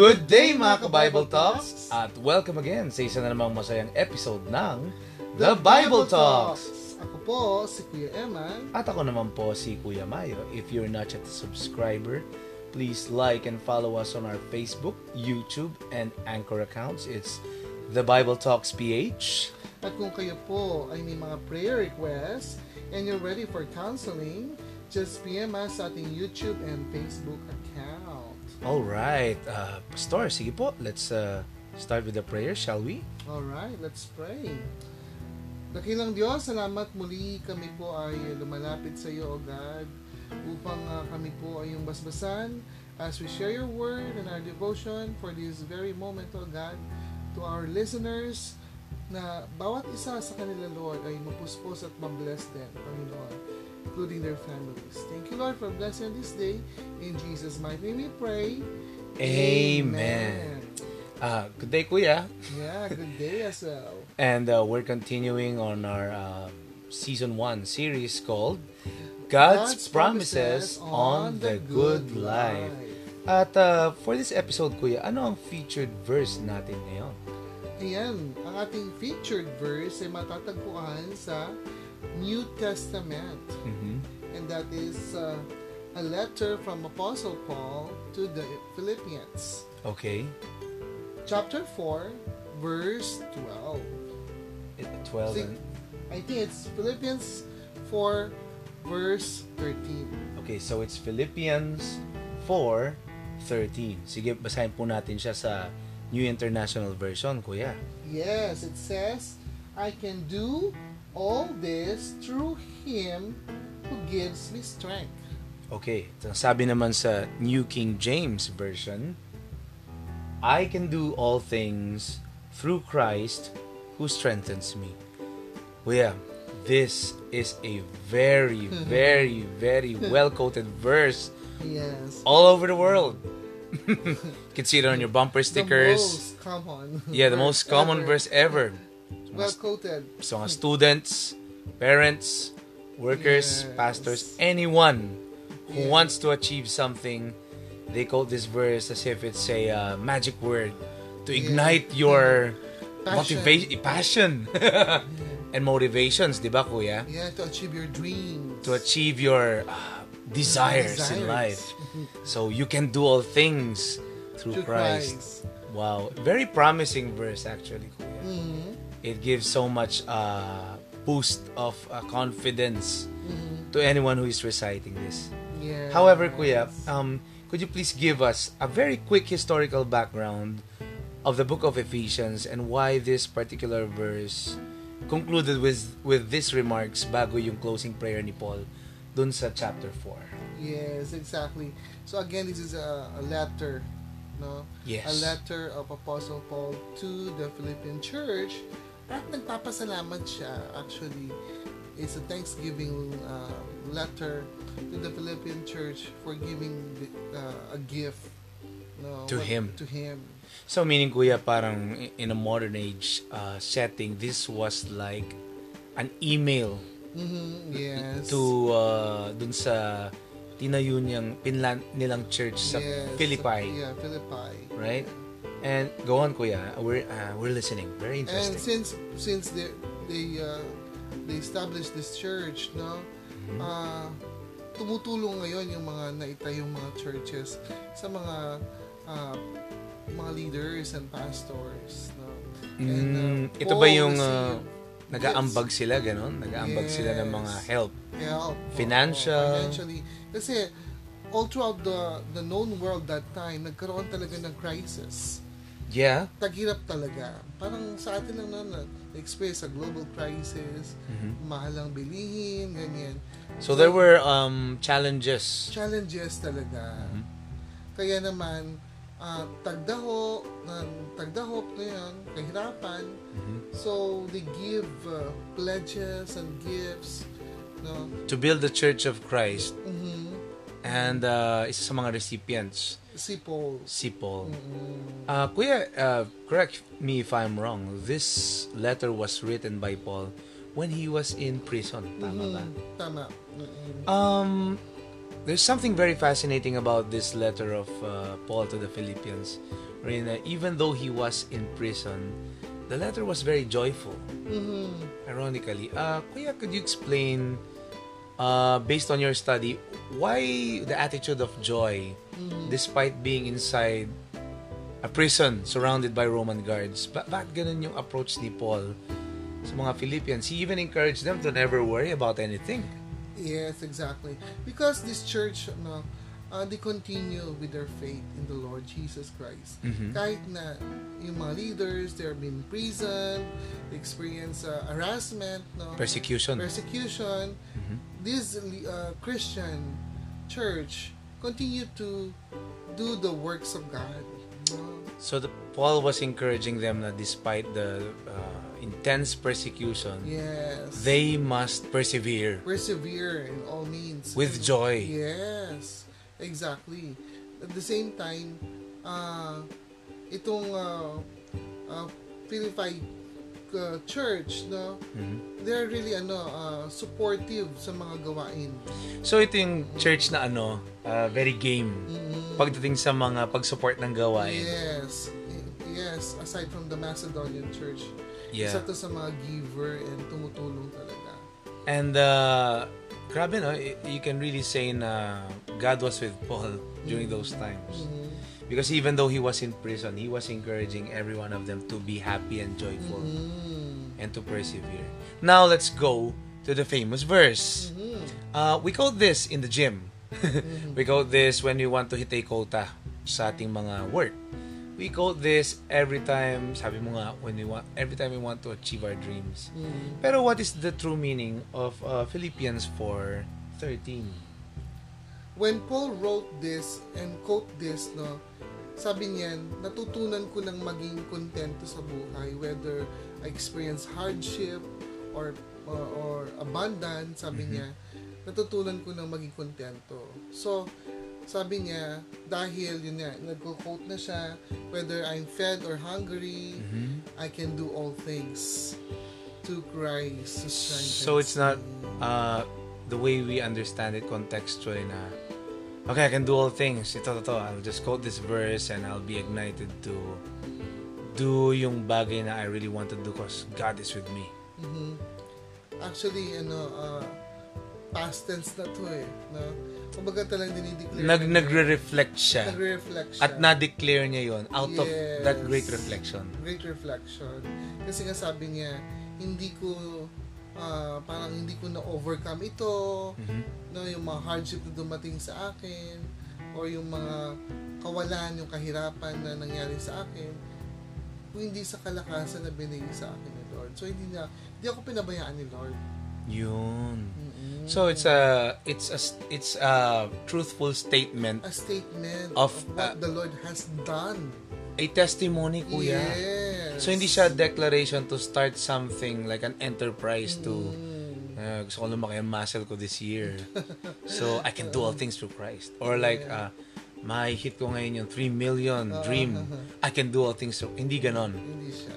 Good day mga ka-Bible Talks! At welcome again sa isa na namang masayang episode ng The Bible Talks! Ako po, si Kuya Eman. At ako naman po si Kuya Mayo. If you're not yet a subscriber, please like and follow us on our Facebook, YouTube, and Anchor accounts. It's The Bible Talks PH. At kung kayo po ay may mga prayer requests and you're ready for counseling, just PM us sa ating YouTube and Facebook account. Alright, uh, Pastor, sige po, let's uh, start with the prayer, shall we? Alright, let's pray. Dakilang Diyos, salamat muli kami po ay lumalapit sa iyo, O God, upang uh, kami po ay yung basbasan as we share your word and our devotion for this very moment, O God, to our listeners, na bawat isa sa kanila, Lord, ay mapuspos at mabless din, Panginoon, including their families. Thank you, Lord, for blessing this day. In Jesus' mighty name we pray. Amen. Uh, good day, Kuya. Yeah, good day as well. And uh, we're continuing on our uh, season one series called God's, Promises, on the Good Life. At uh, for this episode, Kuya, ano ang featured verse natin ngayon? Ayan, ang ating featured verse ay matatagpuan sa New Testament. Mhm. And that is uh, a letter from Apostle Paul to the Philippians. Okay. Chapter 4, verse 12. It- 12 See, and, I think it's Philippians 4, verse 13. Okay, so it's Philippians 4:13. Sige, basahin po natin siya sa New International Version, Kuya. Yes, it says, I can do all this through Him who gives me strength. Okay, so sabi naman sa New King James Version, I can do all things through Christ who strengthens me. Kuya, this is a very, very, very well-quoted verse Yes. all over the world. you can see it on your bumper stickers. The most common. yeah, the most common ever. verse ever. Well quoted. So, mga students, parents, workers, Yes. pastors, anyone who Yeah. wants to achieve something, they quote this verse as if it's a uh, magic word to ignite your Passion. motivation, passion, and motivations, di ba, kuya? Yeah, to achieve your dreams. To achieve your uh, desires, in life. So you can do all things through Through Christ. Wow, very promising verse actually, kuya Mhm. It gives so much uh, boost of uh, confidence Mhm. to anyone who is reciting this. Yes. However, Kuya, um, could you please give us a very quick historical background of the book of Ephesians and why this particular verse concluded with with these remarks bago yung closing prayer ni Paul dun sa chapter 4. Yes, exactly. So again, this is a, a letter, no? Yes. A letter of Apostle Paul to the Philippian church. At nagpapasalamat siya, actually. It's a Thanksgiving uh, letter to the Philippian church for giving the, uh, a gift no, To him. To him. So meaning Kuya parang in a modern age uh, setting this was like an email Mhm, yes. to uh, dun sa tinayo niyang pinlan nilang church sa Yes, Philippi, Yeah, Philippi. right? And go on, kuya. We're uh, we're listening. Very And interesting. since since they they uh, they established this church, no, Mhm. ah tumutulong ngayon yung mga naitayong mga churches sa mga ah, mga leaders and pastors, no. And, uh, Mm, ito ba yung uh, nag-aambag sila ganon? Nag-aambag sila ng mga Yes. help. help Financial. oo, financially kasi all throughout the the known world that time nagkaroon talaga ng crisis Yeah. taghirap talaga. Parang sa atin lang na na-experience sa global crisis, Mhm. mahal ang bilihin, ganyan. So there were um challenges. Challenges talaga. Mhm. Kaya naman, ah, tagdaho, ng tagdahop na yan, kahirapan. Mhm. So, they give uh, pledges and gifts. No? To build the Church of Christ Mhm. And uh, isa sa mga recipients Si Paul. si Paul. Mhm. Uh, Kuya, uh, correct me if I'm wrong. This letter was written by Paul when he was in prison. Tama ba? Mhm. Tama. Mhm. Um, there's something very fascinating about this letter of uh, Paul to the Philippians wherein uh, even though he was in prison, the letter was very joyful. Mhm. Ironically, uh, Kuya, could you explain, uh, based on your study, why the attitude of joy, despite being inside a prison surrounded by Roman guards? Ba bakit ganun yung approach ni Paul sa mga Philippians? He even encouraged them to never worry about anything. Yes, exactly. Because this church, no, uh, they continue with their faith in the Lord Jesus Christ. Mhm. Kahit na yung mga leaders, they're in prison, they experience uh, harassment, no, Persecution. persecution. Mhm. This uh, Christian church continue to do the works of God. So the, Paul was encouraging them that despite the uh, intense persecution, Yes. they must persevere persevere in all means. with joy. Yes, exactly. At the same time, uh, itong uh, uh, Philippi uh, church, no, Mhm. they're really ano uh, supportive sa mga gawain. So ito yung church na ano, uh, very game Mhm. pagdating sa mga pag-support ng gawain. Yes, yes. Aside from the Macedonian church, Yeah. isa to sa mga giver and tumutulong talaga. And uh, grabe no, you can really say na God was with Paul during those times. Mhm. Because even though he was in prison, he was encouraging every one of them to be happy and joyful Mhm. and to persevere. Now let's go to the famous verse. Mhm. Uh, we quote this in the gym. we quote this when we want to hit a quota sa ating mga work. We quote this every time, sabi mo nga, when we want, every time we want to achieve our dreams. Mhm. Pero what is the true meaning of uh, Philippians 4.13? when Paul wrote this and quote this, no, sabi niya, natutunan ko ng maging kontento sa buhay, whether I experience hardship or or, or abundance, sabi Mhm. niya, natutunan ko ng maging kontento. So, sabi niya, dahil yun nga, nagko-quote na siya, whether I'm fed or hungry, Mhm. I can do all things to Christ who strengthens So it's not uh, the way we understand it contextually na okay, I can do all things. Ito, ito, I'll just quote this verse and I'll be ignited to do yung bagay na I really want to do because God is with me. Mhm. Actually, ano, uh, past tense na to eh. No? Kumbaga talagang dinideclare. Nag, niya. nagre-reflect siya. Nagre-reflect siya. At na-declare niya yon out of Yes. that great reflection. Great reflection. Kasi nga sabi niya, hindi ko, ah, parang hindi ko na-overcome ito, Mhm. no, yung mga hardship na dumating sa akin, or yung mga kawalan, yung kahirapan na nangyari sa akin, kung hindi sa kalakasan na binigay sa akin ni Lord. So, hindi na, hindi ako pinabayaan ni Lord. Yun. Mm-mm. So it's a it's a it's a truthful statement, a statement Of, of, what uh, the Lord has done. a testimony, kuya. Yes. So hindi siya declaration to start something like an enterprise to Mm. uh, gusto ko lumaki ang muscle ko this year. so I can do all things through Christ. Or like uh, may hit ko ngayon yung 3 million dream. I can do all things through. Hindi ganon. Hindi siya.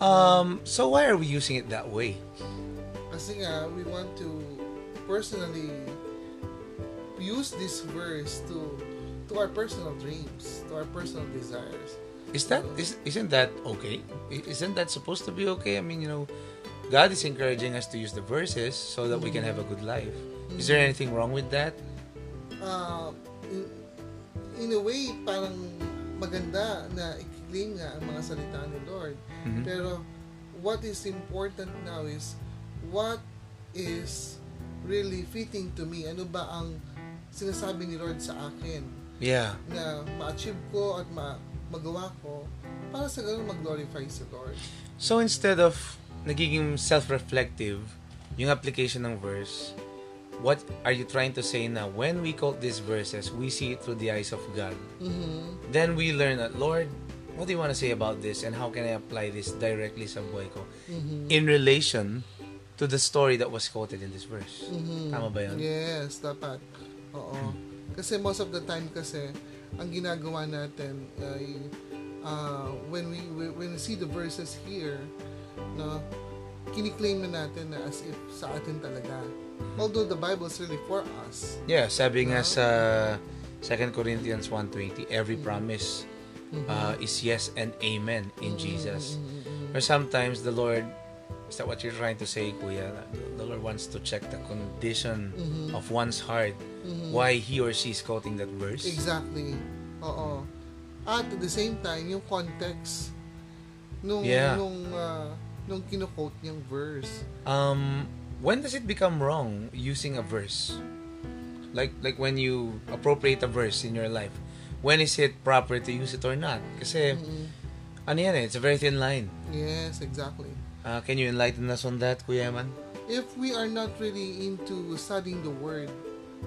Um, so why are we using it that way? Kasi nga, we want to personally use this verse to to our personal dreams, to our personal desires. Is that is isn't that okay? Isn't that supposed to be okay? I mean, you know, God is encouraging us to use the verses so that we can have a good life. Is there anything wrong with that? Uh, in, in a way, parang maganda na i-claim nga ang mga salita ni Lord. Mhm. Pero what is important now is what is really fitting to me? Ano ba ang sinasabi ni Lord sa akin Yeah. na ma-achieve ko at ma magawa ko para sa ganun mag-glorify sa Lord. So instead of nagiging self-reflective yung application ng verse, what are you trying to say na when we quote these verses, we see it through the eyes of God. Mhm. Then we learn that, Lord, what do you want to say about this and how can I apply this directly sa buhay ko Mhm. in relation to the story that was quoted in this verse. Mhm. Tama ba yun? Yes, dapat. Oo. Kasi most of the time kasi ang ginagawa natin ay uh, when we when we see the verses here no kiniklaim na natin na as if sa atin talaga. Although the Bible is really for us. Yeah, sabi nga No? sa 2 Corinthians 1.20, every Mm. promise uh, is yes and amen in Mm-hmm. Jesus. Or sometimes the Lord, is that what you're trying to say, Kuya? The Lord wants to check the condition Mm-hmm. of one's heart. Why he or she is quoting that verse. Exactly. Oo. At at the same time, yung context nung Yeah. nung uh, nung kino-quote niyang verse. Um, when does it become wrong using a verse? Like like when you appropriate a verse in your life, when is it proper to use it or not? Kasi Mm-mm. ano yan eh, it's a very thin line. Yes, exactly. Uh, can you enlighten us on that, Kuya Eman? If we are not really into studying the word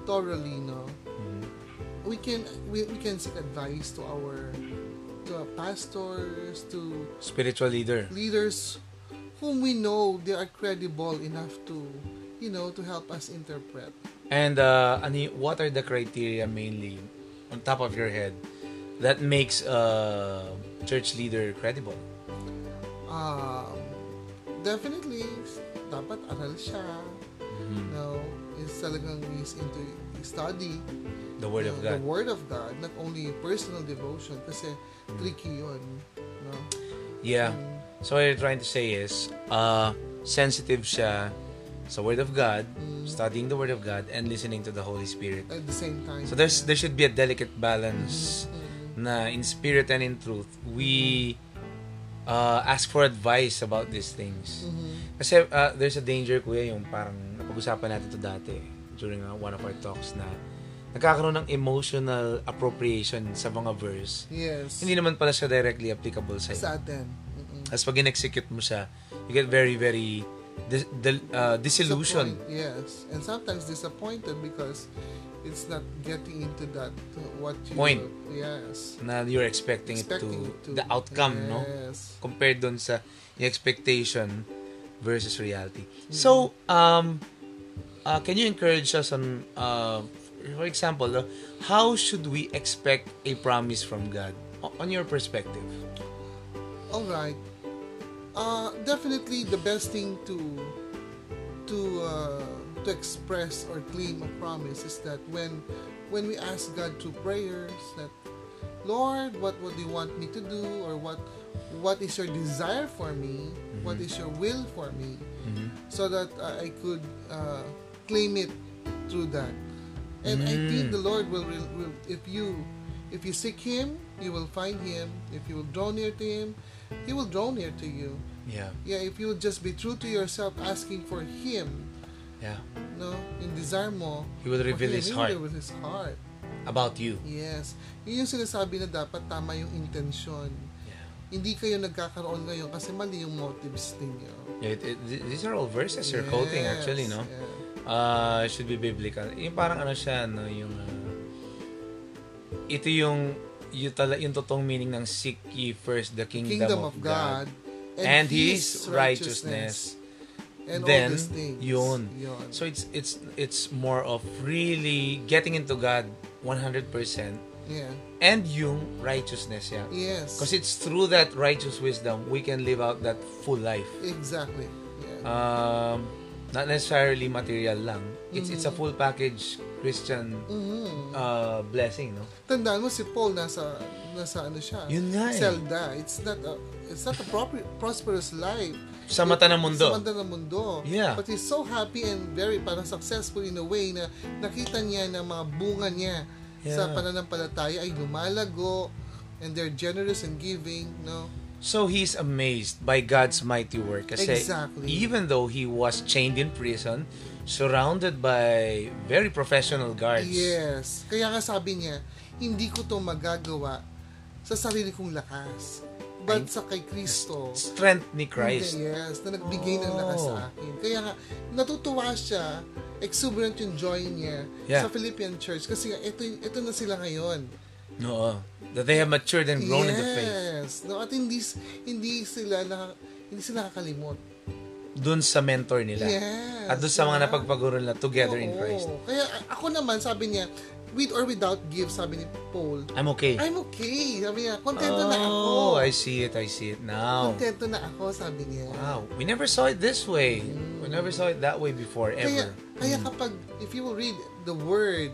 thoroughly, no, Mhm. we can we, we can seek advice to our to our pastors, to Spiritual leader. leaders whom we know they are credible enough to you know to help us interpret. And uh, ano, y- what are the criteria mainly on top of your head that makes a church leader credible? Um, definitely dapat aral siya. Mhm. No, is talagang is into study The Word of God. the Word of God, not only personal devotion kasi tricky yun. No? Yeah. Mm, So what you're trying to say is, uh, sensitive siya sa Word of God, Mm. studying the Word of God, and listening to the Holy Spirit. at the same time. So there's there should be a delicate balance Mm, na in spirit and in truth, we uh, ask for advice about these things. mhm. Kasi uh, there's a danger, kuya, yung parang napag-usapan natin to dati during uh, one of our talks na nagkakaroon ng emotional appropriation sa mga verse. Yes. Hindi naman pala siya directly applicable sa sa atin. Mm-mm. As pag in-execute mo siya, you get very, very dis- uh, disillusioned. Yes. And sometimes disappointed because it's not getting into that uh, what you Point. yes. Na you're expecting, Expecting it to, to- the outcome, no? Compared dun sa expectation versus reality. Mm-hmm. So, um, uh, can you encourage us on, uh, for example, uh, how should we expect a promise from God? On your perspective. All right. Uh, definitely the best thing to to uh, to express or claim a promise is that when when we ask God through prayers that Lord, what would you want me to do or what what is your desire for me? What is your will for me? Mhm. so that uh, I could uh, claim it through that. And I think Mm. the Lord will, will, will, if you, if you seek Him, you will find Him. If you will draw near to Him, He will draw near to you. Yeah. Yeah, if you will just be true to yourself, asking for Him, Yeah. no, in desire mo, He will reveal His heart reveal His heart. about you. Yes. Yun yung sinasabi na dapat tama yung intensyon. Yeah. Hindi kayo nagkakaroon ngayon kasi mali yung motives ninyo. Yeah, it, it, these are all verses you're quoting actually, no? Yeah. uh, should be biblical. Yung parang ano siya, no, yung uh, ito yung yung, tala, yung totoong meaning ng seek ye first the kingdom, kingdom of God, and His righteousness. And Then, all these things. yun. Yun. So it's it's it's more of really getting into God 100% yeah. and yung righteousness yeah. Yes. Because it's through that righteous wisdom we can live out that full life. exactly. Yeah. Um, not necessarily material lang. It's it's a full package Christian Mhm. uh, blessing, no? Tandaan mo si Paul nasa nasa ano siya? Yun nga eh. Zelda. It's not a it's not a proper, prosperous life. Sa mata ng mundo. Sa mata ng mundo. Yeah. But he's so happy and very parang successful in a way na nakita niya na mga bunga niya sa Yeah. pananampalataya ay lumalago and they're generous and giving, no? So he's amazed by God's mighty work. Kasi Exactly. even though he was chained in prison, surrounded by very professional guards. Yes. Kaya nga sabi niya, hindi ko to magagawa sa sarili kong lakas. But sa kay Kristo. Strength ni Christ. Hindi, yes, na nagbigay ng lakas Oh. sa akin. Kaya nga, natutuwa siya, exuberant yung joy niya Yeah. sa Philippian church. Kasi ito, ito na sila ngayon. Oo. That they have matured and grown in the faith. Yes. No, at hindi, hindi sila na, hindi sila nakakalimot. Dun sa mentor nila. Yes. At dun sa mga diba? napagpaguro nila together in Oo. Christ. Kaya ako naman, sabi niya, with or without give, sabi ni Paul, I'm okay. I'm okay. Sabi niya, kontento na ako. Oh, I see it. I see it now. Kontento na ako, sabi niya. Wow. We never saw it this way. We never saw it that way before, Kaya, ever. kaya kapag, if you will read the word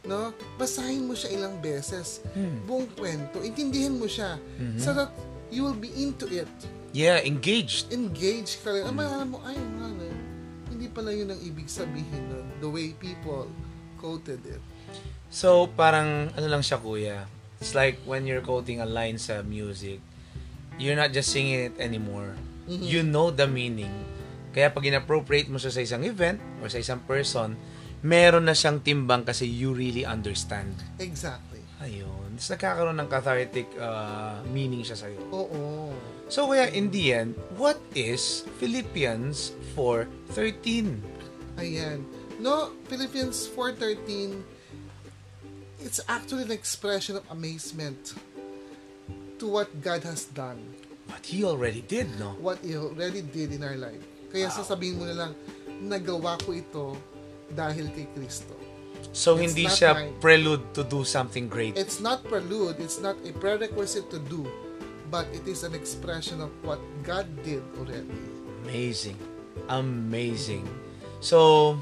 no? Basahin mo siya ilang beses. Hmm. Buong kwento, intindihin mo siya Mhm. so that you will be into it. Yeah, engaged. Engage ka rin. Ah, malala mo, ay, nga hindi pala yun ang ibig sabihin nun. The way people quoted it. So, parang, ano lang siya, kuya. It's like when you're quoting a line sa music, you're not just singing it anymore. Mhm. You know the meaning. Kaya pag inappropriate mo siya sa isang event or sa isang person, meron na siyang timbang kasi you really understand. Exactly. Ayun. Tapos nagkakaroon ng cathartic uh, meaning siya sa'yo. Oo. So, kaya in the end, what is Philippians 4.13? Ayan. No, Philippians 4.13, it's actually an expression of amazement to what God has done. What he already did, no? What He already did in our life. Kaya Wow. sasabihin mo na lang, nagawa ko ito dahil kay Kristo. So, It's hindi siya mine. prelude to do something great. It's not prelude, it's not a prerequisite to do, but it is an expression of what God did already. Amazing. Amazing. So,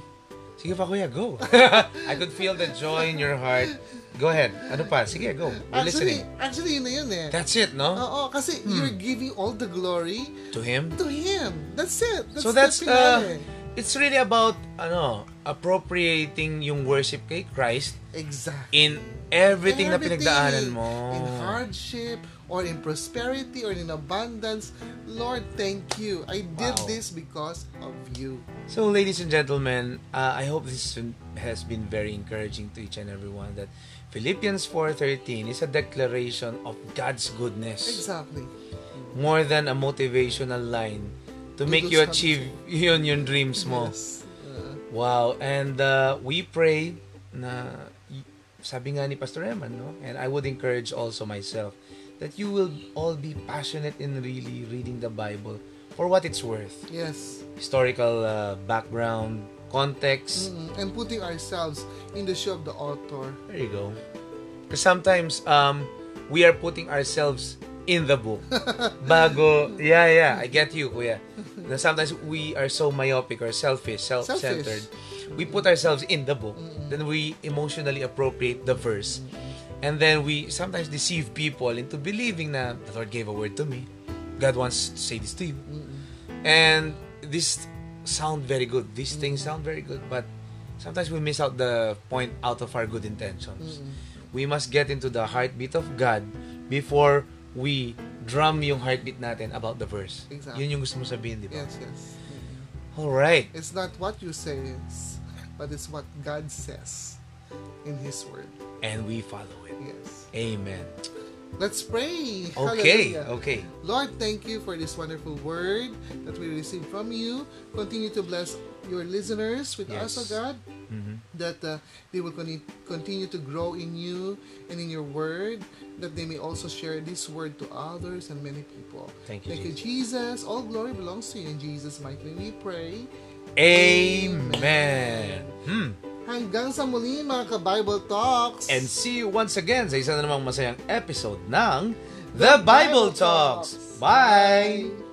sige pa kuya, go. I could feel the joy in your heart. Go ahead. Ano pa? Sige, go. We're Actually, listening. actually yun na yun eh. That's it, no? Oo, kasi you're giving all the glory To him. to Him. That's it. That's So that's uh, it's really about ano, appropriating yung worship kay Christ exactly. in everything, na pinagdaanan mo. In hardship, or in prosperity, or in abundance. Lord, thank you. I did Wow. this because of you. So, ladies and gentlemen, uh, I hope this has been very encouraging to each and everyone that Philippians 4.13 is a declaration of God's goodness. Exactly. More than a motivational line to To make you achieve yun yung dreams mo. Yes. Uh, Wow. And uh, we pray na, sabi nga ni Pastor Eman, no? and I would encourage also myself, that you will all be passionate in really reading the Bible for what it's worth. yes. Historical uh, background, context. Mm-mm. And putting ourselves in the shoe of the author. There you go. Because sometimes um, we are putting ourselves in the book. Bago, yeah, yeah, I get you, kuya. Na sometimes we are so myopic or selfish, self-centered. We put ourselves in the book. Then we emotionally appropriate the verse. And then we sometimes deceive people into believing na the Lord gave a word to me. God wants to say this to you. And this sound very good. These things sound very good, but sometimes we miss out the point out of our good intentions. We must get into the heartbeat of God before we drum yung heartbeat natin about the verse. Exactly. Yun yung gusto mo sabihin, di ba? Yes, yes. All right. It's not what you say, it's- but it's what God says in His Word. And we follow it. Yes. Amen. Let's pray. Okay. Hallelujah. Okay. Lord, thank you for this wonderful word that we received from you. Continue to bless your listeners with us, O Yes. God, Mhm. that uh, they will con- continue to grow in you and in your word, that they may also share this word to others and many people. Thank you, Thank you, Jesus. All glory belongs to you. In Jesus' mighty name we pray. Amen. Hmm. Hanggang sa muli mga ka-Bible Talks. And see you once again sa isa na namang masayang episode ng The Bible Talks. Bye!